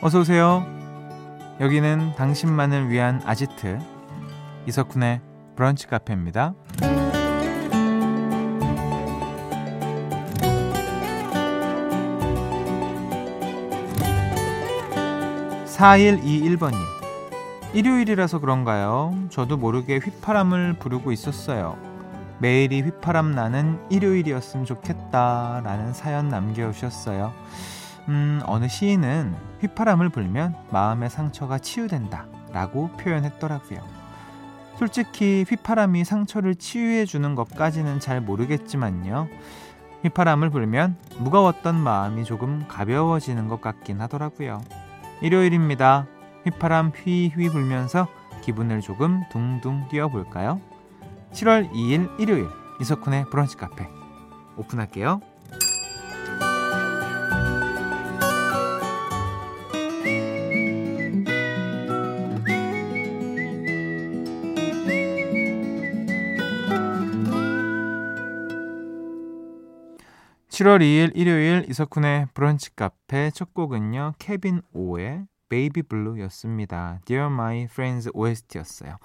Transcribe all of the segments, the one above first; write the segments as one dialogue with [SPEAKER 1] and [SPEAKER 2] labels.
[SPEAKER 1] 어서 오세요. 여기는 당신만을 위한 아지트 이석훈의 브런치 카페입니다. 4121번님. 일요일이라서 그런가요? 저도 모르게 휘파람을 부르고 있었어요. 매일이 휘파람 나는 일요일이었으면 좋겠다. 라는 사연 남겨주셨어요. 음, 어느 시인은 휘파람을 불면 마음의 상처가 치유된다. 라고 표현했더라고요. 솔직히 휘파람이 상처를 치유해 주는 것까지는 잘 모르겠지만요. 휘파람을 불면 무거웠던 마음이 조금 가벼워지는 것 같긴 하더라고요. 일요일입니다. 휘파람 휘휘 불면서 기분을 조금 둥둥 뛰어볼까요? 7월 2일 일요일 이석훈의 브런치 카페 오픈할게요. 7월 2일 일요일 이석훈의 브런치 카페 첫 곡은요. 케빈 오의 베이비 블루였습니다. Dear My Friends OST였어요.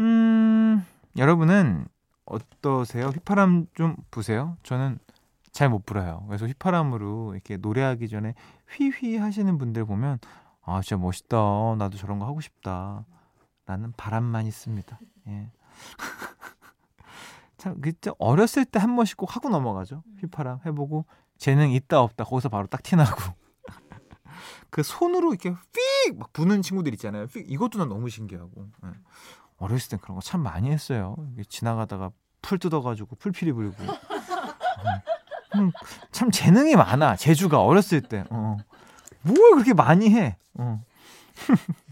[SPEAKER 1] 음, 여러분은 어떠세요? 휘파람 좀 부세요? 저는 잘 못 불어요. 그래서 휘파람으로 이렇게 노래하기 전에 휘휘 하시는 분들 보면 아, 진짜 멋있다. 나도 저런 거 하고 싶다. 라는 바람만 있습니다. 예. 참 그때 어렸을 때 한 번씩 꼭 하고 넘어가죠. 휘파람 해보고 재능 있다 없다 거기서 바로 딱 티나고 그 손으로 이렇게 휙막 부는 친구들 있잖아요. 휙 이것도 난 너무 신기하고 네. 어렸을 땐 그런 거 참 많이 했어요. 지나가다가 풀 뜯어가지고 풀피리 불고 음, 음, 참 재능이 많아. 재주가 어렸을 때 어. 뭘 그렇게 많이 해. 어.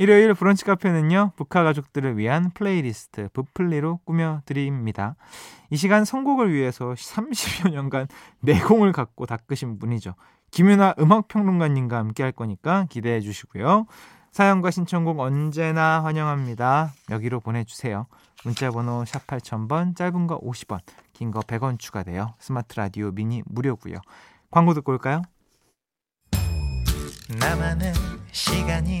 [SPEAKER 1] 일요일 브런치 카페는요, 브카 가족들을 위한 플레이리스트, 브플리로 꾸며드립니다. 이 시간 선곡을 위해서 30여 년간 내공을 갖고 닦으신 분이죠. 김윤아 음악평론가님과 함께 할 거니까 기대해 주시고요. 사연과 신청곡 언제나 환영합니다. 여기로 보내주세요. 문자번호 샵 8000번, 짧은 거 50원, 긴 거 100원 추가돼요. 스마트 라디오 미니 무료고요. 광고 듣고 올까요? 나만의 시간이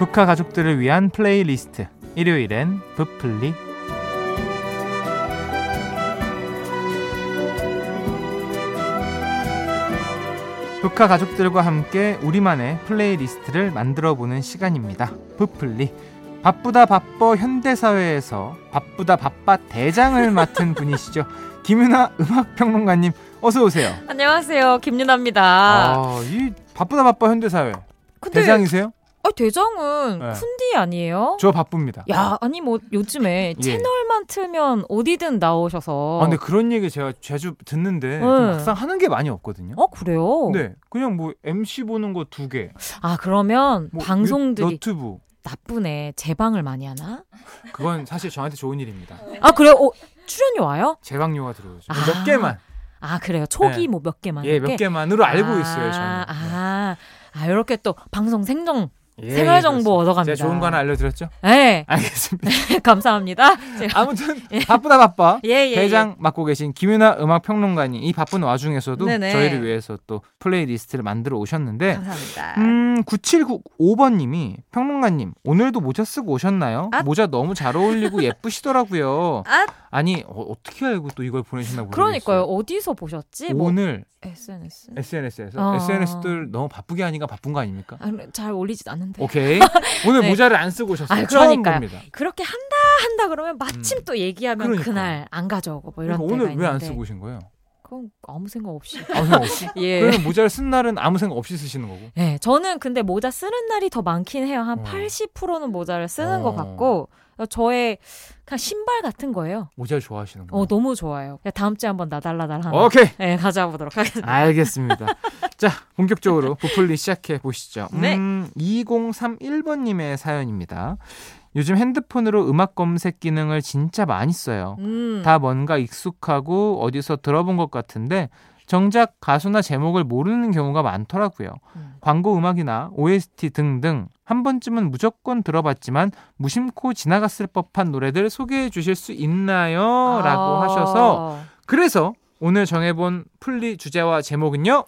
[SPEAKER 1] 브카 가족들을 위한 플레이리스트 일요일엔 브플리 브카 가족들과 함께 우리만의 플레이리스트를 만들어 보는 시간입니다. 브플리 바쁘다 바빠 현대사회에서 바쁘다 바빠 대장을 맡은 분이시죠. 김윤하 음악평론가님 어서 오세요.
[SPEAKER 2] 안녕하세요. 김윤하입니다.
[SPEAKER 1] 아, 이 바쁘다 바빠 현대사회 대장이세요?
[SPEAKER 2] 아, 대장은 네. 쿤디 아니에요?
[SPEAKER 1] 저 바쁩니다.
[SPEAKER 2] 야, 아니 뭐 요즘에 예. 채널만 틀면 어디든 나오셔서.
[SPEAKER 1] 아, 근데 그런 얘기 제가 자주 듣는데 네. 막상 하는 게 많이 없거든요.
[SPEAKER 2] 어, 그래요?
[SPEAKER 1] 네. 그냥 뭐 MC 보는 거 두 개.
[SPEAKER 2] 아, 그러면 뭐 방송들이
[SPEAKER 1] 너튜브
[SPEAKER 2] 나쁘네. 재방을 많이 하나?
[SPEAKER 1] 그건 사실 저한테 좋은 일입니다.
[SPEAKER 2] 아, 그래요? 어, 출연료 와요?
[SPEAKER 1] 재방료가 들어오죠. 아. 몇 개만.
[SPEAKER 2] 아, 그래요? 초기 네. 뭐몇 개만.
[SPEAKER 1] 예, 몇 개만으로 알고 아, 있어요, 저는.
[SPEAKER 2] 아, 아, 이렇게 또 방송 생정 예, 생활 정보 얻어갑니다.
[SPEAKER 1] 제가 좋은 거 하나 알려드렸죠?
[SPEAKER 2] 네.
[SPEAKER 1] 알겠습니다.
[SPEAKER 2] 감사합니다.
[SPEAKER 1] 아무튼 예. 바쁘다 바빠. 예, 예, 대장 예. 맡고 계신 김윤하 음악 평론가님 이 바쁜 와중에서도 네네. 저희를 위해서 또 플레이리스트를 만들어 오셨는데
[SPEAKER 2] 감사합니다.
[SPEAKER 1] 음 9795번님이 평론가님 오늘도 모자 쓰고 오셨나요? 아? 모자 너무 잘 어울리고 예쁘시더라고요.
[SPEAKER 2] 아?
[SPEAKER 1] 아니 어, 떻게 알고 또 이걸 보내셨나 모르겠어요.
[SPEAKER 2] 그러니까요. 어디서 보셨지?
[SPEAKER 1] 뭐 오늘
[SPEAKER 2] 뭐 SNS.
[SPEAKER 1] SNS에서 어. SNS들 너무 바쁘게 하니까 바쁜 거 아닙니까?
[SPEAKER 2] 아, 잘 올리지 않는데.
[SPEAKER 1] 오케이. 오늘 네. 모자를 안 쓰고 오셨어요. 아,
[SPEAKER 2] 그러니까 그렇게 한다 한다 그러면 마침 음. 또 얘기하면 그러니까. 그날 안 가져오고 뭐 이런
[SPEAKER 1] 그러니까 오늘 왜 안 쓰고 오신 거예요?
[SPEAKER 2] 그건 아무 생각 없이.
[SPEAKER 1] 아무 생각 없이?
[SPEAKER 2] 예.
[SPEAKER 1] 그러면 모자를 쓴 날은 아무 생각 없이 쓰시는 거고.
[SPEAKER 2] 예, 저는 근데 모자 쓰는 날이 더 많긴 해요. 한
[SPEAKER 1] 어.
[SPEAKER 2] 80%는 모자를 쓰는 것
[SPEAKER 1] 어.
[SPEAKER 2] 같고, 저의 그냥 신발 같은 거예요.
[SPEAKER 1] 모자를 좋아하시는 거예요.
[SPEAKER 2] 어, 너무 좋아요. 야, 다음 주에 한번 나달라달 하나.
[SPEAKER 1] 오케이.
[SPEAKER 2] 예, 가져보도록 하겠습니다.
[SPEAKER 1] 알겠습니다. 자, 본격적으로 부풀리 시작해 보시죠.
[SPEAKER 2] 네.
[SPEAKER 1] 음, 2031번님의 사연입니다. 요즘 핸드폰으로 음악 검색 기능을 진짜 많이 써요.
[SPEAKER 2] 음.
[SPEAKER 1] 다 뭔가 익숙하고 어디서 들어본 것 같은데 정작 가수나 제목을 모르는 경우가 많더라고요.
[SPEAKER 2] 음.
[SPEAKER 1] 광고 음악이나 OST 등등 한 번쯤은 무조건 들어봤지만 무심코 지나갔을 법한 노래들 소개해 주실 수 있나요? 라고
[SPEAKER 2] 아.
[SPEAKER 1] 하셔서 그래서 오늘 정해본 풀리 주제와 제목은요?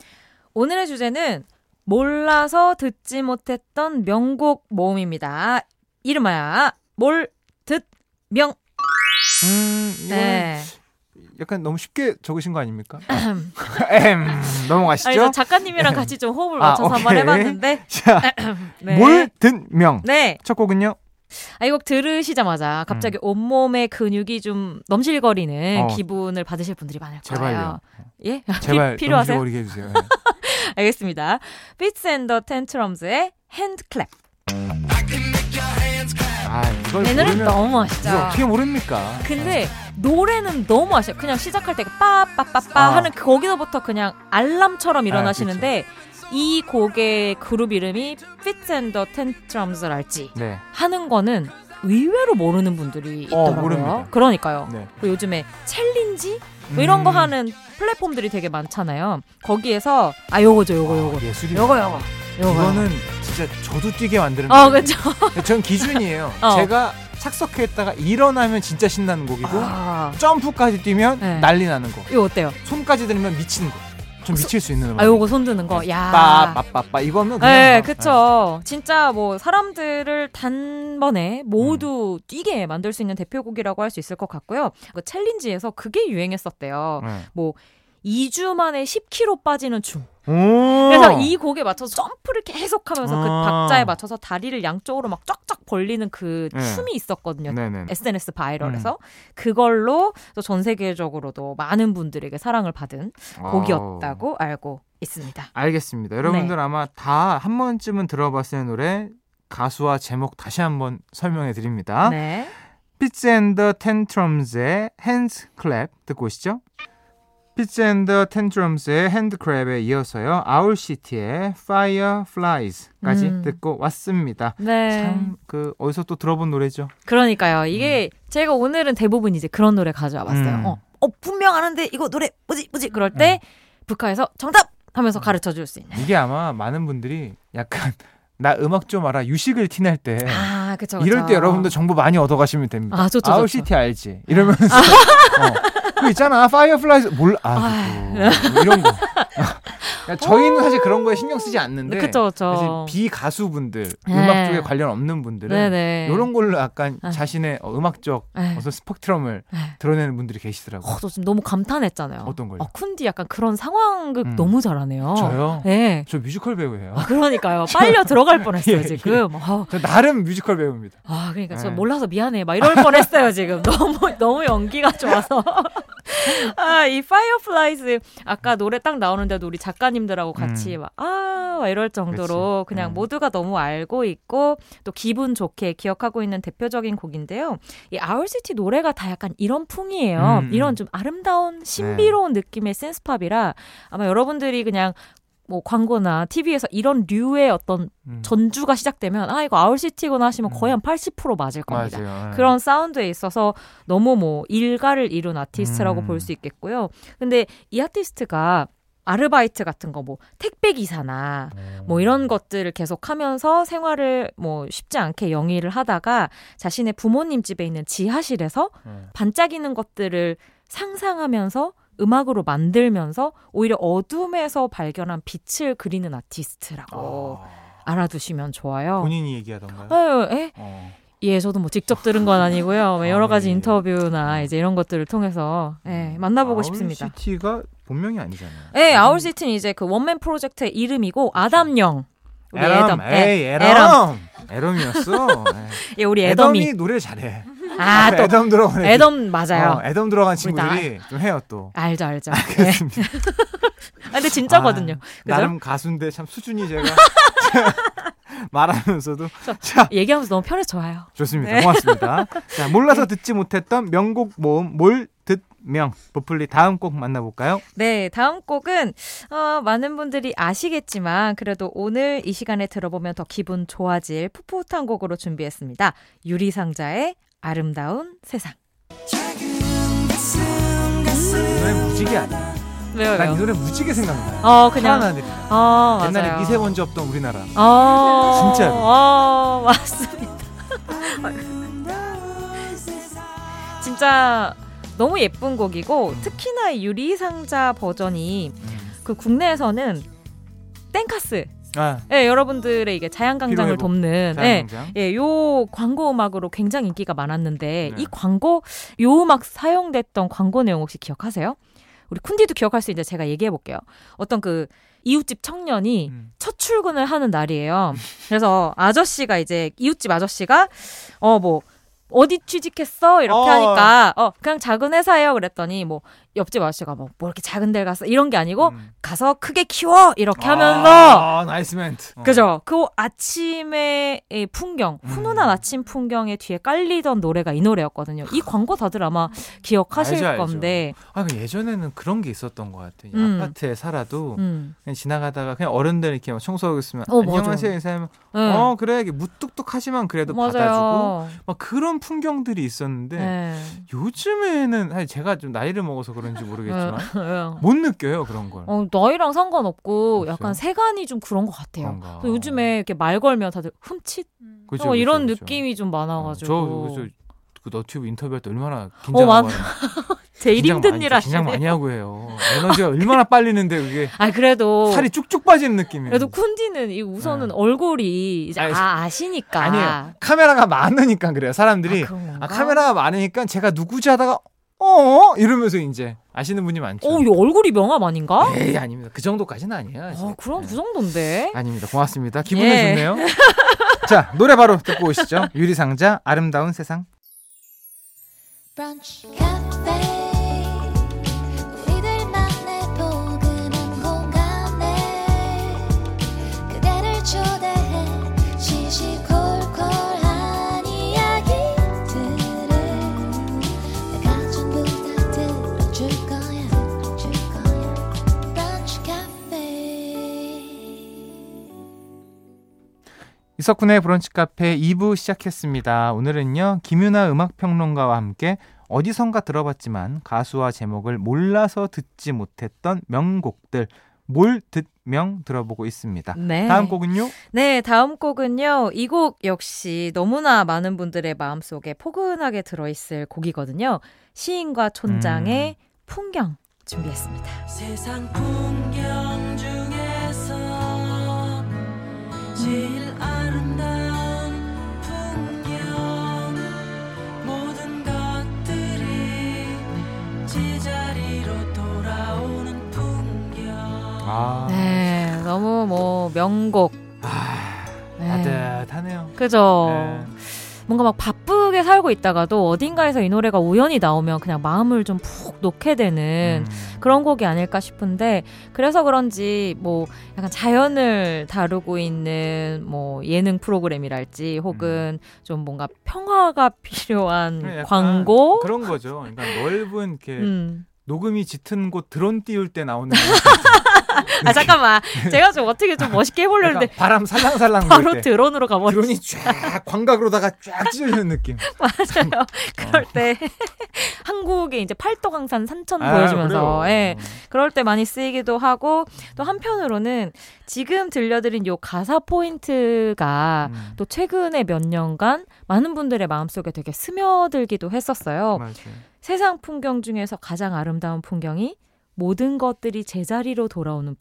[SPEAKER 2] 오늘의 주제는 몰라서 듣지 못했던 명곡 모음입니다. 이름하여 몰, 듣, 명.
[SPEAKER 1] 음, 이거는
[SPEAKER 2] 네.
[SPEAKER 1] 약간 너무 쉽게 적으신 거 아닙니까? 엠, 넘어가시죠.
[SPEAKER 2] 아니, 저 작가님이랑 같이 좀 호흡을
[SPEAKER 1] 아,
[SPEAKER 2] 맞춰서 한번
[SPEAKER 1] 오케이.
[SPEAKER 2] 해봤는데.
[SPEAKER 1] 자,
[SPEAKER 2] 네.
[SPEAKER 1] 뭘 듣명.
[SPEAKER 2] 네.
[SPEAKER 1] 첫 곡은요?
[SPEAKER 2] 아, 이곡 들으시자마자 갑자기 온몸의 근육이 좀 넘실거리는
[SPEAKER 1] 음. 어.
[SPEAKER 2] 기분을 받으실 분들이 많을 거예요.
[SPEAKER 1] 제발요.
[SPEAKER 2] 예?
[SPEAKER 1] 제발
[SPEAKER 2] 피, 필요하세요?
[SPEAKER 1] 넘겨버리게 해주세요. 네.
[SPEAKER 2] 알겠습니다. And the Tantrums의 핸드클랩.
[SPEAKER 1] 아, 이걸
[SPEAKER 2] 이 노래 너무?
[SPEAKER 1] 이거 어떻게 모릅니까?
[SPEAKER 2] 근데 노래는 너무 아셔요. 그냥 시작할 때 빠빠빠빠
[SPEAKER 1] 아.
[SPEAKER 2] 하는 그 거기서부터 그냥 알람처럼 일어나시는데 이 곡의 그룹 이름이 Fits and the Tantrums를 알지
[SPEAKER 1] 네.
[SPEAKER 2] 하는 거는 의외로 모르는 분들이
[SPEAKER 1] 어,
[SPEAKER 2] 있더라고요.
[SPEAKER 1] 모릅니다.
[SPEAKER 2] 그러니까요.
[SPEAKER 1] 네.
[SPEAKER 2] 요즘에 챌린지 뭐 이런 거
[SPEAKER 1] 음.
[SPEAKER 2] 하는 플랫폼들이 되게 많잖아요. 거기에서 아 요거죠, 요거 요거.
[SPEAKER 1] 아.
[SPEAKER 2] 요거 요거.
[SPEAKER 1] 이거는 진짜 저도 뛰게 만드는.
[SPEAKER 2] 어. 그렇죠.
[SPEAKER 1] 전 기준이에요.
[SPEAKER 2] 어.
[SPEAKER 1] 제가 착석했다가 일어나면 진짜 신나는 곡이고
[SPEAKER 2] 아,
[SPEAKER 1] 점프까지 뛰면
[SPEAKER 2] 네.
[SPEAKER 1] 난리 나는 거.
[SPEAKER 2] 이거 어때요?
[SPEAKER 1] 손까지 들면 미치는 거. 좀 미칠 수 있는 음악.
[SPEAKER 2] 아, 요거 손 드는 거. 야.
[SPEAKER 1] 빠빠빠빠 그냥
[SPEAKER 2] 네,
[SPEAKER 1] 막,
[SPEAKER 2] 그쵸. 진짜 뭐 사람들을 단번에 모두
[SPEAKER 1] 음.
[SPEAKER 2] 뛰게 만들 수 있는 대표곡이라고 할 수 있을 것 같고요. 그 챌린지에서 그게 유행했었대요.
[SPEAKER 1] 네.
[SPEAKER 2] 뭐 2주 만에 10kg 빠지는 춤.
[SPEAKER 1] 오.
[SPEAKER 2] 그래서 이 곡에 맞춰서 점프를 계속하면서 그
[SPEAKER 1] 아.
[SPEAKER 2] 박자에 맞춰서 다리를 양쪽으로 막 쫙쫙 벌리는 그
[SPEAKER 1] 네.
[SPEAKER 2] 춤이 있었거든요.
[SPEAKER 1] 네네.
[SPEAKER 2] SNS 바이럴에서 그걸로 또전 세계적으로도 많은 분들에게 사랑을 받은 곡이었다고 알고 있습니다.
[SPEAKER 1] 알겠습니다. 여러분들
[SPEAKER 2] 네.
[SPEAKER 1] 아마 다 한 번쯤은 들어봤을 노래 가수와 제목 다시 한번 설명해 드립니다.
[SPEAKER 2] 네.
[SPEAKER 1] Fitz and The Tantrums의 HandClap 듣고 오시죠. Fitz and The Tantrums의 HandClap에 이어서요. Owl City의 Fireflies까지
[SPEAKER 2] 음.
[SPEAKER 1] 듣고 왔습니다.
[SPEAKER 2] 네.
[SPEAKER 1] 참 그 어디서 또 들어본 노래죠.
[SPEAKER 2] 그러니까요. 이게 제가 오늘은 대부분 이제 그런 노래 가져와 봤어요.
[SPEAKER 1] 음.
[SPEAKER 2] 어, 어, 분명 아는데 이거 노래 뭐지 뭐지 그럴 때 브카에서 정답 하면서 가르쳐 줄 수 있는.
[SPEAKER 1] 이게 아마 많은 분들이 약간 나 음악 좀 알아 유식을 티낼 때
[SPEAKER 2] 아, 그쵸, 그쵸.
[SPEAKER 1] 이럴 때 여러분들 정보 많이 얻어가시면 됩니다.
[SPEAKER 2] 아, 좋죠,
[SPEAKER 1] Owl City 알지? 이러면서 어, 그 있잖아 Firefly 몰라 아. 뭐 이런 거. 그러니까 저희는 사실 그런 거에 신경 쓰지 않는데
[SPEAKER 2] 그쵸, 그쵸.
[SPEAKER 1] 사실 비가수분들
[SPEAKER 2] 네.
[SPEAKER 1] 음악 쪽에 관련 없는 분들은
[SPEAKER 2] 네네.
[SPEAKER 1] 이런 걸로 약간
[SPEAKER 2] 아.
[SPEAKER 1] 자신의 어, 음악적
[SPEAKER 2] 네.
[SPEAKER 1] 어떤 스펙트럼을
[SPEAKER 2] 네.
[SPEAKER 1] 드러내는 분들이 계시더라고요.
[SPEAKER 2] 어, 저 지금 너무 감탄했잖아요.
[SPEAKER 1] 어떤 걸요?
[SPEAKER 2] 어, 쿤디 약간 그런 상황극
[SPEAKER 1] 음.
[SPEAKER 2] 너무 잘하네요.
[SPEAKER 1] 저요?
[SPEAKER 2] 네.
[SPEAKER 1] 저 뮤지컬 배우예요.
[SPEAKER 2] 아, 그러니까요. 빨려 들어갈 뻔했어요,
[SPEAKER 1] 예,
[SPEAKER 2] 지금. 어,
[SPEAKER 1] 저 나름 뮤지컬 배우입니다.
[SPEAKER 2] 아, 그러니까 저
[SPEAKER 1] 네.
[SPEAKER 2] 몰라서 미안해. 막 이럴 뻔했어요, 지금. 너무, 너무 연기가 좋아서. 아, 이 Fireflies. 아까 노래 딱 나오는데도 우리 작가님들하고 같이
[SPEAKER 1] 음.
[SPEAKER 2] 막, 아, 막 이럴 정도로
[SPEAKER 1] 그치.
[SPEAKER 2] 그냥
[SPEAKER 1] 음.
[SPEAKER 2] 모두가 너무 알고 있고 또 기분 좋게 기억하고 있는 대표적인 곡인데요. 이 아울시티 노래가 다 약간 이런 풍이에요.
[SPEAKER 1] 음, 음.
[SPEAKER 2] 이런 좀 아름다운, 신비로운 느낌의 센스팝이라 아마 여러분들이 그냥 뭐 광고나 TV에서 이런 류의 어떤
[SPEAKER 1] 음.
[SPEAKER 2] 전주가 시작되면 아 이거 아울시티구나 하시면
[SPEAKER 1] 음.
[SPEAKER 2] 거의 한 80% 맞을 겁니다.
[SPEAKER 1] 맞아요. 네.
[SPEAKER 2] 그런 사운드에 있어서 너무 뭐 일가를 이룬 아티스트라고
[SPEAKER 1] 음.
[SPEAKER 2] 볼수 있겠고요. 근데 이 아티스트가 아르바이트 같은 거 뭐 택배 기사나 뭐 이런 것들을 계속 하면서 생활을 뭐 쉽지 않게 영위를 하다가 자신의 부모님 집에 있는 지하실에서
[SPEAKER 1] 네.
[SPEAKER 2] 반짝이는 것들을 상상하면서 음악으로 만들면서 오히려 어둠에서 발견한 빛을 그리는 아티스트라고
[SPEAKER 1] 아,
[SPEAKER 2] 알아두시면 좋아요.
[SPEAKER 1] 본인이 얘기하던가요?
[SPEAKER 2] 아유, 에?
[SPEAKER 1] 어.
[SPEAKER 2] 예, 저도 뭐 직접 들은 건 아니고요. 뭐 여러
[SPEAKER 1] 아,
[SPEAKER 2] 가지
[SPEAKER 1] 예.
[SPEAKER 2] 인터뷰나 이제 이런 것들을 통해서 예, 만나보고 싶습니다.
[SPEAKER 1] 아울시티가 본명이 아니잖아요.
[SPEAKER 2] 예, 아울시티는 이제 그 원맨 프로젝트의 이름이고 아담영. 우리
[SPEAKER 1] 에덤,
[SPEAKER 2] 애덤.
[SPEAKER 1] 에이,
[SPEAKER 2] 예,
[SPEAKER 1] 에덤. 에덤이었어. 예.
[SPEAKER 2] 예, 우리
[SPEAKER 1] 애덤이
[SPEAKER 2] 애덤이.
[SPEAKER 1] 노래 잘해.
[SPEAKER 2] 아, 또
[SPEAKER 1] 애덤 들어간.
[SPEAKER 2] 애덤 맞아요.
[SPEAKER 1] 어, 애덤 들어간 친구들이 좀 해요 또.
[SPEAKER 2] 알죠, 알죠. 네.
[SPEAKER 1] 그렇습니다.
[SPEAKER 2] 아, 근데 진짜거든요.
[SPEAKER 1] 아? 나름 가수인데 참 수준이 제가 말하면서도
[SPEAKER 2] 저-
[SPEAKER 1] 자
[SPEAKER 2] 얘기하면서 너무 편해서 좋아요.
[SPEAKER 1] 좋습니다.
[SPEAKER 2] 네.
[SPEAKER 1] 고맙습니다. 자 몰라서 듣지 못했던 명곡 모음 뭘 듣명 보플리 다음 곡 만나볼까요?
[SPEAKER 2] 네, 다음 곡은 어, 많은 분들이 아시겠지만 그래도 오늘 이 시간에 들어보면 더 기분 좋아질 풋풋한 곡으로 준비했습니다. 유리상자의 아름다운 세상.
[SPEAKER 1] 이 노래 무지개 아니야?
[SPEAKER 2] 왜요,
[SPEAKER 1] 난이
[SPEAKER 2] 왜요?
[SPEAKER 1] 노래 무지개 생각나요.
[SPEAKER 2] 어, 그냥
[SPEAKER 1] 하나하나
[SPEAKER 2] 어, 맞아요.
[SPEAKER 1] 옛날에 미세먼지 없던 우리나라.
[SPEAKER 2] 어,
[SPEAKER 1] 진짜로.
[SPEAKER 2] 어, 맞습니다. 진짜 너무 예쁜 곡이고 특히나 이 유리상자 버전이 그 국내에서는 땡카스
[SPEAKER 1] 아
[SPEAKER 2] 예, 여러분들의 이게 자양강장을. 돕는 예,
[SPEAKER 1] 자연광장.
[SPEAKER 2] 예, 요 광고 음악으로 굉장히 인기가 많았는데
[SPEAKER 1] 네.
[SPEAKER 2] 이 광고 요 음악 사용됐던 광고 내용 혹시 기억하세요? 우리 쿤디도 기억할 수 있는데 제가 얘기해 볼게요. 어떤 그 이웃집 청년이
[SPEAKER 1] 음.
[SPEAKER 2] 첫 출근을 하는 날이에요. 그래서 아저씨가 이제 이웃집 아저씨가 어 뭐 어디 취직했어 이렇게
[SPEAKER 1] 어.
[SPEAKER 2] 하니까 어 그냥 작은 회사예요 그랬더니 뭐 옆집 아저씨가 뭐, 뭐 이렇게 작은 데를 갔어 이런 게 아니고
[SPEAKER 1] 음.
[SPEAKER 2] 가서 크게 키워 이렇게 하면서
[SPEAKER 1] 아, nice 멘트. 어.
[SPEAKER 2] 그죠? 그 아침의 이 풍경,
[SPEAKER 1] 음.
[SPEAKER 2] 훈훈한 아침 풍경의 뒤에 깔리던 노래가 이 노래였거든요. 이 광고 다들 아마 기억하실
[SPEAKER 1] 알죠, 알죠.
[SPEAKER 2] 건데,
[SPEAKER 1] 아, 그 예전에는 그런 게 있었던 것 같아요.
[SPEAKER 2] 음.
[SPEAKER 1] 아파트에 살아도
[SPEAKER 2] 음,
[SPEAKER 1] 그냥 지나가다가 그냥 어른들 이렇게 막 청소하고 있으면
[SPEAKER 2] 어.
[SPEAKER 1] 안녕하세요 인사하면
[SPEAKER 2] 네.
[SPEAKER 1] 어 그래 무뚝뚝하지만 그래도 받아주고
[SPEAKER 2] 맞아요.
[SPEAKER 1] 막 그런 풍경들이 있었는데
[SPEAKER 2] 네.
[SPEAKER 1] 요즘에는 사실 제가 좀 나이를 먹어서 그런지 모르겠지만
[SPEAKER 2] 네.
[SPEAKER 1] 못 느껴요 그런 걸.
[SPEAKER 2] 어, 나이랑 상관없고
[SPEAKER 1] 없어요?
[SPEAKER 2] 약간 세간이 좀 그런 것 같아요. 요즘에 이렇게 말 걸면 다들 흠칫
[SPEAKER 1] 그죠,
[SPEAKER 2] 어, 이런
[SPEAKER 1] 그죠, 그죠.
[SPEAKER 2] 느낌이 좀 많아가지고
[SPEAKER 1] 저, 저, 그 너튜브 인터뷰할 때 얼마나
[SPEAKER 2] 어,
[SPEAKER 1] 긴장하고
[SPEAKER 2] 맞-
[SPEAKER 1] 하는-
[SPEAKER 2] 제일
[SPEAKER 1] 긴장
[SPEAKER 2] 힘든
[SPEAKER 1] 많이-
[SPEAKER 2] 일
[SPEAKER 1] 긴장
[SPEAKER 2] 하시네.
[SPEAKER 1] 많이 하고 해요. 에너지가 얼마나 빨리는데 그게
[SPEAKER 2] 아 그래도
[SPEAKER 1] 살이 쭉쭉 빠지는 느낌이에요.
[SPEAKER 2] 그래도 쿤디는 이 우선은
[SPEAKER 1] 네.
[SPEAKER 2] 얼굴이 이제
[SPEAKER 1] 아니,
[SPEAKER 2] 아 아시니까
[SPEAKER 1] 아니에요. 카메라가 많으니까 그래요. 사람들이
[SPEAKER 2] 아?
[SPEAKER 1] 아, 카메라가 많으니까 제가 누구지 하다가 어 이러면서 이제 아시는 분이 많죠.
[SPEAKER 2] 어, 이 얼굴이 명함 아닌가?
[SPEAKER 1] 에이 아닙니다. 그 정도까지는 아니에요. 아직.
[SPEAKER 2] 어, 그럼
[SPEAKER 1] 네.
[SPEAKER 2] 그 정도인데.
[SPEAKER 1] 아닙니다. 고맙습니다. 기분은
[SPEAKER 2] 예.
[SPEAKER 1] 좋네요. 자 노래 바로 듣고 오시죠. 유리상자 아름다운 세상.
[SPEAKER 3] 브런치
[SPEAKER 1] 이석훈의 브런치 카페 2부 시작했습니다. 오늘은요, 김유나 음악평론가와 함께 어디선가 들어봤지만 가수와 제목을 몰라서 듣지 못했던 명곡들, 뭘 듣명 들어보고 있습니다.
[SPEAKER 2] 네.
[SPEAKER 1] 다음 곡은요?
[SPEAKER 2] 네, 다음 곡은요. 이 곡 역시 너무나 많은 분들의 마음속에 포근하게 들어있을 곡이거든요. 시인과 촌장의
[SPEAKER 1] 음.
[SPEAKER 2] 풍경 준비했습니다.
[SPEAKER 4] 세상 풍경 중에서 제일 아 아,
[SPEAKER 2] 네, 너무 뭐 명곡.
[SPEAKER 1] 아
[SPEAKER 2] 네.
[SPEAKER 1] 따뜻하네요.
[SPEAKER 2] 그죠?
[SPEAKER 1] 네.
[SPEAKER 2] 뭔가 막 바쁘게 살고 있다가도 어딘가에서 이 노래가 우연히 나오면 그냥 마음을 좀 푹 놓게 되는
[SPEAKER 1] 음.
[SPEAKER 2] 그런 곡이 아닐까 싶은데 그래서 그런지 뭐 약간 자연을 다루고 있는 뭐 예능 프로그램이랄지 혹은 좀 뭔가 평화가 필요한
[SPEAKER 1] 음. 약간
[SPEAKER 2] 광고
[SPEAKER 1] 그런 거죠. 그러니까 넓은 이렇게
[SPEAKER 2] 음.
[SPEAKER 1] 녹음이 짙은 곳 드론 띄울 때 나오는
[SPEAKER 2] 아 잠깐만 제가 좀 어떻게 좀 멋있게 해보려
[SPEAKER 1] 약간
[SPEAKER 2] 했는데
[SPEAKER 1] 바람 살랑살랑 불
[SPEAKER 2] 바로
[SPEAKER 1] 때.
[SPEAKER 2] 드론으로 가버렸어
[SPEAKER 1] 드론이 쫙 광각으로다가 쫙 찢어지는 느낌.
[SPEAKER 2] 맞아요 그럴 때 한국의 이제 팔도강산 산천
[SPEAKER 1] 아,
[SPEAKER 2] 보여주면서
[SPEAKER 1] 그래요.
[SPEAKER 2] 예 그럴 때 많이 쓰이기도 하고 또 한편으로는 지금 들려드린 요 가사 포인트가
[SPEAKER 1] 음,
[SPEAKER 2] 또 최근에 몇 년간 많은 분들의 마음속에 되게 스며들기도 했었어요.
[SPEAKER 1] 맞아요.
[SPEAKER 2] 세상 풍경 중에서 가장 아름다운 풍경이 모든 것들이 제자리로 돌아오는
[SPEAKER 1] 음,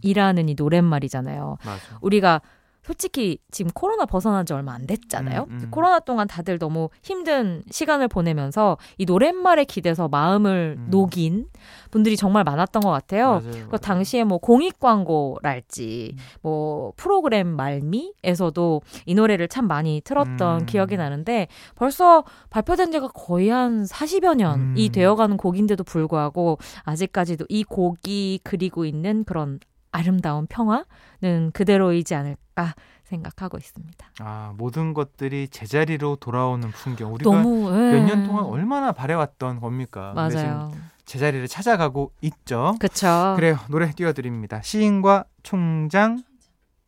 [SPEAKER 2] 풍경이라는 이 노랫말이잖아요.
[SPEAKER 1] 맞아.
[SPEAKER 2] 우리가 솔직히 지금 코로나 벗어난 지 얼마 안 됐잖아요.
[SPEAKER 1] 음, 음.
[SPEAKER 2] 코로나 동안 다들 너무 힘든 시간을 보내면서 이 노랫말에 기대서 마음을
[SPEAKER 1] 음.
[SPEAKER 2] 녹인 분들이 정말 많았던 것 같아요.
[SPEAKER 1] 맞아요,
[SPEAKER 2] 그 당시에 뭐 공익 광고랄지 뭐 프로그램 말미에서도 이 노래를 참 많이 틀었던
[SPEAKER 1] 음.
[SPEAKER 2] 기억이 나는데 벌써 발표된 지가 거의 한 40여 년이
[SPEAKER 1] 음.
[SPEAKER 2] 되어가는 곡인데도 불구하고 아직까지도 이 곡이 그리고 있는 그런 아름다운 평화는 그대로이지 않을까 생각하고 있습니다.
[SPEAKER 1] 아, 모든 것들이 제자리로 돌아오는 풍경. 우리가
[SPEAKER 2] 예.
[SPEAKER 1] 몇년 동안 얼마나 바래왔던 겁니까?
[SPEAKER 2] 맞아요.
[SPEAKER 1] 제자리를 찾아가고 있죠.
[SPEAKER 2] 그쵸.
[SPEAKER 1] 그래요. 노래 띄워드립니다. 시인과 총장.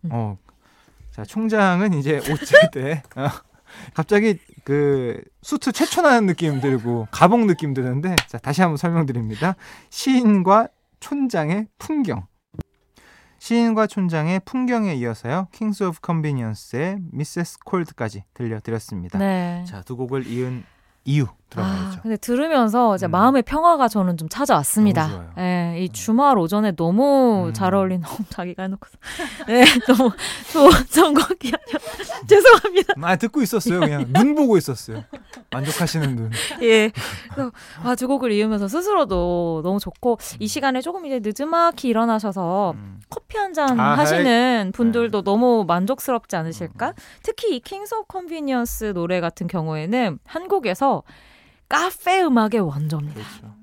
[SPEAKER 2] 음.
[SPEAKER 1] 어, 자 총장은 이제 옷질 때 어, 갑자기 그 수트 최초나는 느낌 들고 가봉 느낌 드는데 자 다시 한번 설명드립니다. 시인과 촌장의 풍경. 시인과 촌장의 풍경에 이어서요. 킹스 오브 컨비니언스의 Mrs. Cold까지 들려드렸습니다.
[SPEAKER 2] 네.
[SPEAKER 1] 자 두 곡을 이은 이유
[SPEAKER 2] 아,
[SPEAKER 1] 들어봐야죠.
[SPEAKER 2] 근데 들으면서 이제
[SPEAKER 1] 음.
[SPEAKER 2] 마음의 평화가 저는 좀 찾아왔습니다. 예, 이 주말 오전에 너무
[SPEAKER 1] 음.
[SPEAKER 2] 잘 어울리는 너무 자기가 해놓고 네, 너무 좋은 선곡이 아니라 죄송합니다.
[SPEAKER 1] 아 듣고 있었어요. 그냥 눈 보고 있었어요. 만족하시는 눈.
[SPEAKER 2] 예. 그래서 아, 두 곡을 이으면서 스스로도 너무 좋고 이 시간에 조금 이제 늦지막히 일어나셔서
[SPEAKER 1] 음.
[SPEAKER 2] 커피 한잔
[SPEAKER 1] 아,
[SPEAKER 2] 하시는
[SPEAKER 1] 네.
[SPEAKER 2] 분들도 너무 만족스럽지 않으실까? 특히 이 킹스 오브 컨비니언스 노래 같은 경우에는 한국에서 카페 음악의 원조입니다.
[SPEAKER 1] 그렇죠.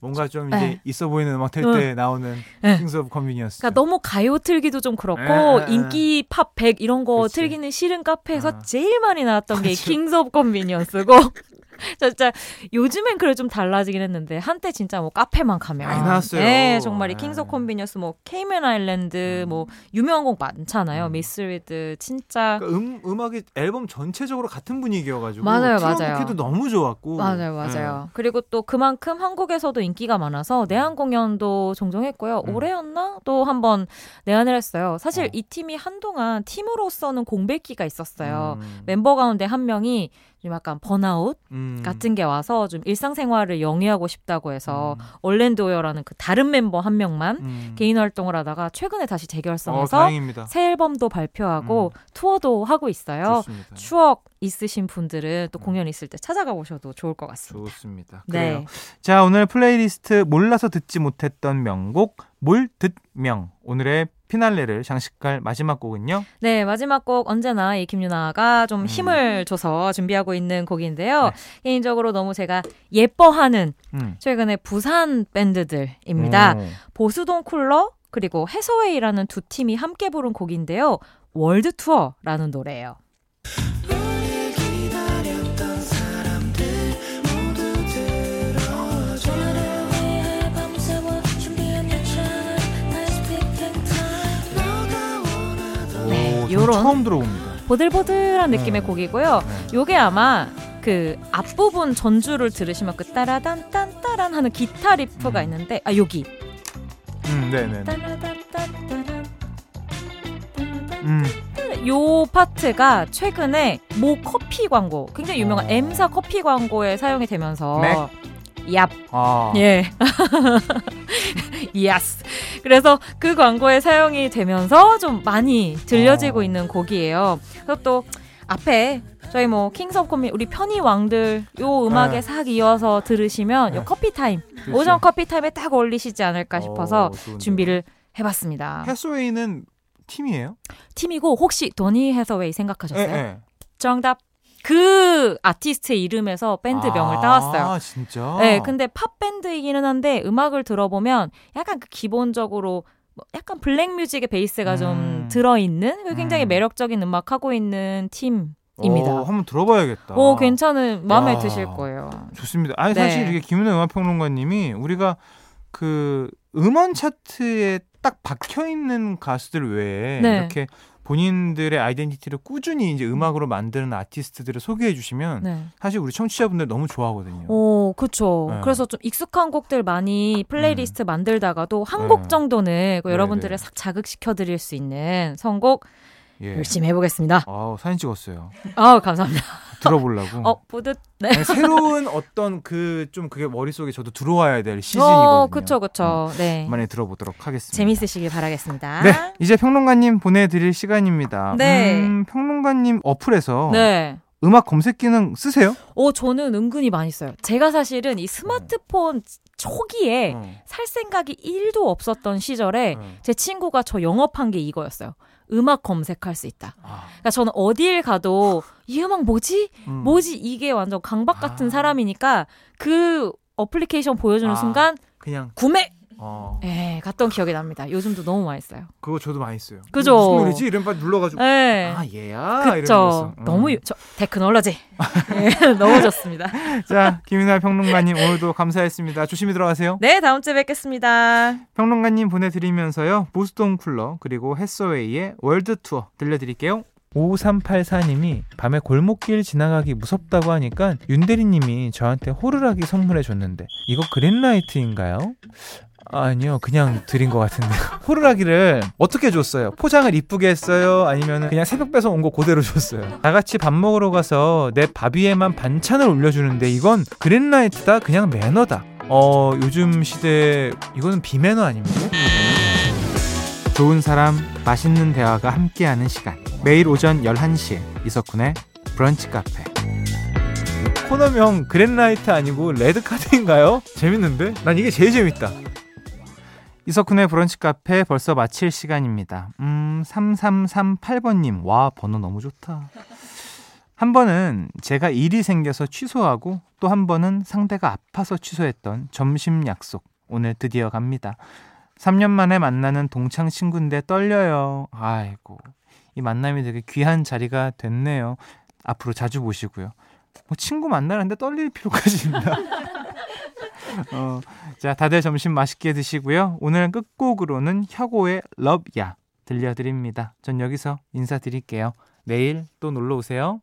[SPEAKER 1] 뭔가 좀
[SPEAKER 2] 네.
[SPEAKER 1] 이제 있어 보이는 음악 틀
[SPEAKER 2] 응.
[SPEAKER 1] 때 나오는
[SPEAKER 2] 네.
[SPEAKER 1] 킹스 오브 컨비니언스.
[SPEAKER 2] 그러니까 너무 가요 틀기도 좀 그렇고
[SPEAKER 1] 에, 에, 에.
[SPEAKER 2] 인기 팝100 이런 거
[SPEAKER 1] 그치.
[SPEAKER 2] 틀기는 싫은 카페에서
[SPEAKER 1] 아.
[SPEAKER 2] 제일 많이 나왔던 게. 킹스 오브 컨비니언스고 진짜 요즘엔 그래 좀 달라지긴 했는데 한때 진짜 뭐 카페만 가면
[SPEAKER 1] 많이 나왔어요.
[SPEAKER 2] 네, 정말 이
[SPEAKER 1] 네.
[SPEAKER 2] 킹스 오브 컨비니언스 뭐 Cayman Island
[SPEAKER 1] 음.
[SPEAKER 2] 뭐 유명한 곡 많잖아요.
[SPEAKER 1] 음.
[SPEAKER 2] Misread 진짜
[SPEAKER 1] 그러니까 음 음악이 앨범 전체적으로 같은 분위기여가지고
[SPEAKER 2] 맞아요, 맞아요.
[SPEAKER 1] 너무 좋았고.
[SPEAKER 2] 맞아요, 맞아요. 그리고 또 그만큼 한국에서도 인기가 많아서 내한 공연도 종종 했고요.
[SPEAKER 1] 음.
[SPEAKER 2] 올해였나? 또 한번 내한을 했어요. 사실
[SPEAKER 1] 어.
[SPEAKER 2] 이 팀이 한동안 팀으로서는 공백기가
[SPEAKER 1] 네.
[SPEAKER 2] 있었어요.
[SPEAKER 1] 음,
[SPEAKER 2] 멤버 가운데 한 명이 좀 약간 번아웃
[SPEAKER 1] 음.
[SPEAKER 2] 같은 게 와서 좀 일상생활을 영위하고 싶다고 해서
[SPEAKER 1] 음.
[SPEAKER 2] 얼렌드 오여라는 그 다른 멤버 한 명만
[SPEAKER 1] 음.
[SPEAKER 2] 개인 활동을 하다가 최근에 다시
[SPEAKER 1] 어,
[SPEAKER 2] 재결성해서
[SPEAKER 1] 다행입니다.
[SPEAKER 2] 새 앨범도 발표하고 투어도 하고 있어요.
[SPEAKER 1] 좋습니다.
[SPEAKER 2] 추억 있으신 분들은 또
[SPEAKER 1] 음.
[SPEAKER 2] 공연 있을 때 찾아가 보셔도 좋을 것 같습니다.
[SPEAKER 1] 좋습니다. 그래요.
[SPEAKER 2] 네.
[SPEAKER 1] 자 오늘 플레이리스트 몰라서 듣지 못했던 명곡 몰듣명 오늘의 피날레를 장식할 마지막 곡은요.
[SPEAKER 2] 네, 마지막 곡 언제나 이 김윤하가 좀
[SPEAKER 1] 음.
[SPEAKER 2] 힘을 줘서 준비하고 있는 곡인데요.
[SPEAKER 1] 네.
[SPEAKER 2] 개인적으로 너무 제가 예뻐하는
[SPEAKER 1] 음.
[SPEAKER 2] 최근의 부산 밴드들입니다.
[SPEAKER 1] 오.
[SPEAKER 2] 보수동 쿨러 그리고 해서웨이라는 두 팀이 함께 부른 곡인데요. World Tour라는 노래예요. 요건
[SPEAKER 1] 처음 들어봅니다.
[SPEAKER 2] 보들보들한 느낌의
[SPEAKER 1] 네.
[SPEAKER 2] 곡이고요.
[SPEAKER 1] 네.
[SPEAKER 2] 요게 아마 그 앞부분 전주를 들으시면 그 따라단 딴따란 하는 기타 riff가
[SPEAKER 1] 음.
[SPEAKER 2] 있는데 아 여기
[SPEAKER 1] 음, 네네.
[SPEAKER 2] 따라단딴따란
[SPEAKER 1] 음,
[SPEAKER 2] 요 파트가 최근에 모 커피 광고, 굉장히 유명한
[SPEAKER 1] 어.
[SPEAKER 2] M사 커피 광고에 사용이 되면서 얍,
[SPEAKER 1] 아,
[SPEAKER 2] 예. yes. 그래서 그 광고에 사용이 되면서 좀 많이 들려지고
[SPEAKER 1] 어.
[SPEAKER 2] 있는 곡이에요. 그리고 또 앞에 저희 뭐 킹스 오브 컨비 우리 편의 왕들 요 음악에
[SPEAKER 1] 네.
[SPEAKER 2] 싹 이어서 들으시면 요
[SPEAKER 1] 네.
[SPEAKER 2] 커피 타임
[SPEAKER 1] 그렇죠.
[SPEAKER 2] 오전 커피 타임에 딱 어울리시지 않을까 싶어서
[SPEAKER 1] 어.
[SPEAKER 2] 준비를 해봤습니다.
[SPEAKER 1] 해서웨이는 팀이에요?
[SPEAKER 2] 팀이고 혹시 도니 해서웨이 생각하셨어요?
[SPEAKER 1] 예, 예.
[SPEAKER 2] 정답. 그 아티스트의 이름에서 밴드명을
[SPEAKER 1] 아,
[SPEAKER 2] 따왔어요.
[SPEAKER 1] 진짜?
[SPEAKER 2] 네, 근데 팝 밴드이기는 한데 음악을 들어보면 약간 그 기본적으로 뭐 약간 블랙 뮤직의 베이스가 좀
[SPEAKER 1] 음.
[SPEAKER 2] 들어있는 굉장히
[SPEAKER 1] 음.
[SPEAKER 2] 매력적인 음악 하고 있는 팀 입니다.
[SPEAKER 1] 어, 한번 들어봐야겠다.
[SPEAKER 2] 오, 괜찮은 마음에
[SPEAKER 1] 야.
[SPEAKER 2] 드실 거예요.
[SPEAKER 1] 좋습니다. 아니
[SPEAKER 2] 네.
[SPEAKER 1] 사실 이게 김은혜 음악평론가님이 우리가 그 음원 차트에 딱 박혀 있는 가수들 외에
[SPEAKER 2] 네.
[SPEAKER 1] 이렇게 본인들의 아이덴티티를 꾸준히 이제 음악으로 만드는 아티스트들을 소개해 주시면
[SPEAKER 2] 네.
[SPEAKER 1] 사실 우리 청취자분들 너무 좋아하거든요.
[SPEAKER 2] 오, 그쵸.
[SPEAKER 1] 네.
[SPEAKER 2] 그래서 좀 익숙한 곡들 많이 플레이리스트 만들다가도 한
[SPEAKER 1] 네.
[SPEAKER 2] 곡 정도는 그
[SPEAKER 1] 네,
[SPEAKER 2] 여러분들을
[SPEAKER 1] 네.
[SPEAKER 2] 싹 자극시켜 드릴 수 있는 선곡
[SPEAKER 1] 예.
[SPEAKER 2] 열심히 해보겠습니다.
[SPEAKER 1] 아우 사진 찍었어요.
[SPEAKER 2] 아우, 감사합니다.
[SPEAKER 1] 들어보려고.
[SPEAKER 2] 어, 뿌듯. 네.
[SPEAKER 1] 아니, 새로운 어떤 그 좀 그게 머릿속에 저도 들어와야 될 시즌이거든요.
[SPEAKER 2] 어, 그쵸, 그쵸. 네.
[SPEAKER 1] 많이 들어보도록 하겠습니다.
[SPEAKER 2] 재밌으시길 바라겠습니다.
[SPEAKER 1] 네, 이제 평론가님 보내드릴 시간입니다.
[SPEAKER 2] 네.
[SPEAKER 1] 음, 평론가님 어플에서
[SPEAKER 2] 네.
[SPEAKER 1] 음악 검색 기능 쓰세요?
[SPEAKER 2] 어, 저는 은근히 많이 써요. 제가 사실은 이 스마트폰 초기에
[SPEAKER 1] 어.
[SPEAKER 2] 살 생각이 1도 없었던 시절에
[SPEAKER 1] 어.
[SPEAKER 2] 제 친구가 저 영업한 게 이거였어요. 음악 검색할 수 있다.
[SPEAKER 1] 아,
[SPEAKER 2] 그러니까 저는 어딜 가도 이 음악 뭐지?
[SPEAKER 1] 음.
[SPEAKER 2] 뭐지? 이게 완전 강박 같은
[SPEAKER 1] 아.
[SPEAKER 2] 사람이니까 그 어플리케이션 보여주는
[SPEAKER 1] 아.
[SPEAKER 2] 순간
[SPEAKER 1] 그냥
[SPEAKER 2] 구매!
[SPEAKER 1] 어,
[SPEAKER 2] 예, 갔던 기억이 납니다. 요즘도 너무 써요.
[SPEAKER 1] 그거 저도 많이 써요.
[SPEAKER 2] 그죠?
[SPEAKER 1] 무슨 노래지? 이런 빨리 눌러가지고
[SPEAKER 2] 예.
[SPEAKER 1] 아 얘야. 이러면서. 음.
[SPEAKER 2] 너무, 유- 저, 테크놀로지. 예, 너무 좋습니다.
[SPEAKER 1] 자 김윤하 평론가님 오늘도 감사했습니다. 조심히 들어가세요.
[SPEAKER 2] 네, 다음 주에 뵙겠습니다.
[SPEAKER 1] 평론가님 보내드리면서요 보수동 쿨러 그리고 해서웨이의 World Tour 들려드릴게요. 5384님이 밤에 골목길 지나가기 무섭다고 하니까 윤대리님이 저한테 호루라기 선물해 줬는데 이거 green light인가요? 아니요 그냥 드린 것 같은데 호루라기를 어떻게 줬어요? 포장을 이쁘게 했어요? 아니면 그냥 새벽 배송 온거 그대로 줬어요? 다 같이 밥 먹으러 가서 내 밥 위에만 반찬을 올려주는데 이건 green light다 그냥 매너다 어 요즘 시대에 이거는 비매너 아닙니까? 좋은 사람, 맛있는 대화가 함께하는 시간. 매일 오전 11시에 이석훈의 브런치 카페. 코너명 그랜라이트 아니고 레드카드인가요? 재밌는데? 난 이게 제일 재밌다. 이석훈의 브런치 카페 벌써 마칠 시간입니다. 음, 3338번님. 와, 번호 너무 좋다. 한 번은 제가 일이 생겨서 취소하고 또 한 번은 상대가 아파서 취소했던 점심 약속. 오늘 드디어 갑니다. 3년 만에 만나는 동창 친구인데 떨려요. 아이고. 이 만남이 되게 귀한 자리가 됐네요. 앞으로 자주 보시고요. 뭐 친구 만나는데 떨릴 필요까지 있나? 어, 자, 다들 점심 맛있게 드시고요. 오늘 끝곡으로는 혁오의 러브야 들려드립니다. 전 여기서 인사드릴게요. 내일 또 놀러 오세요.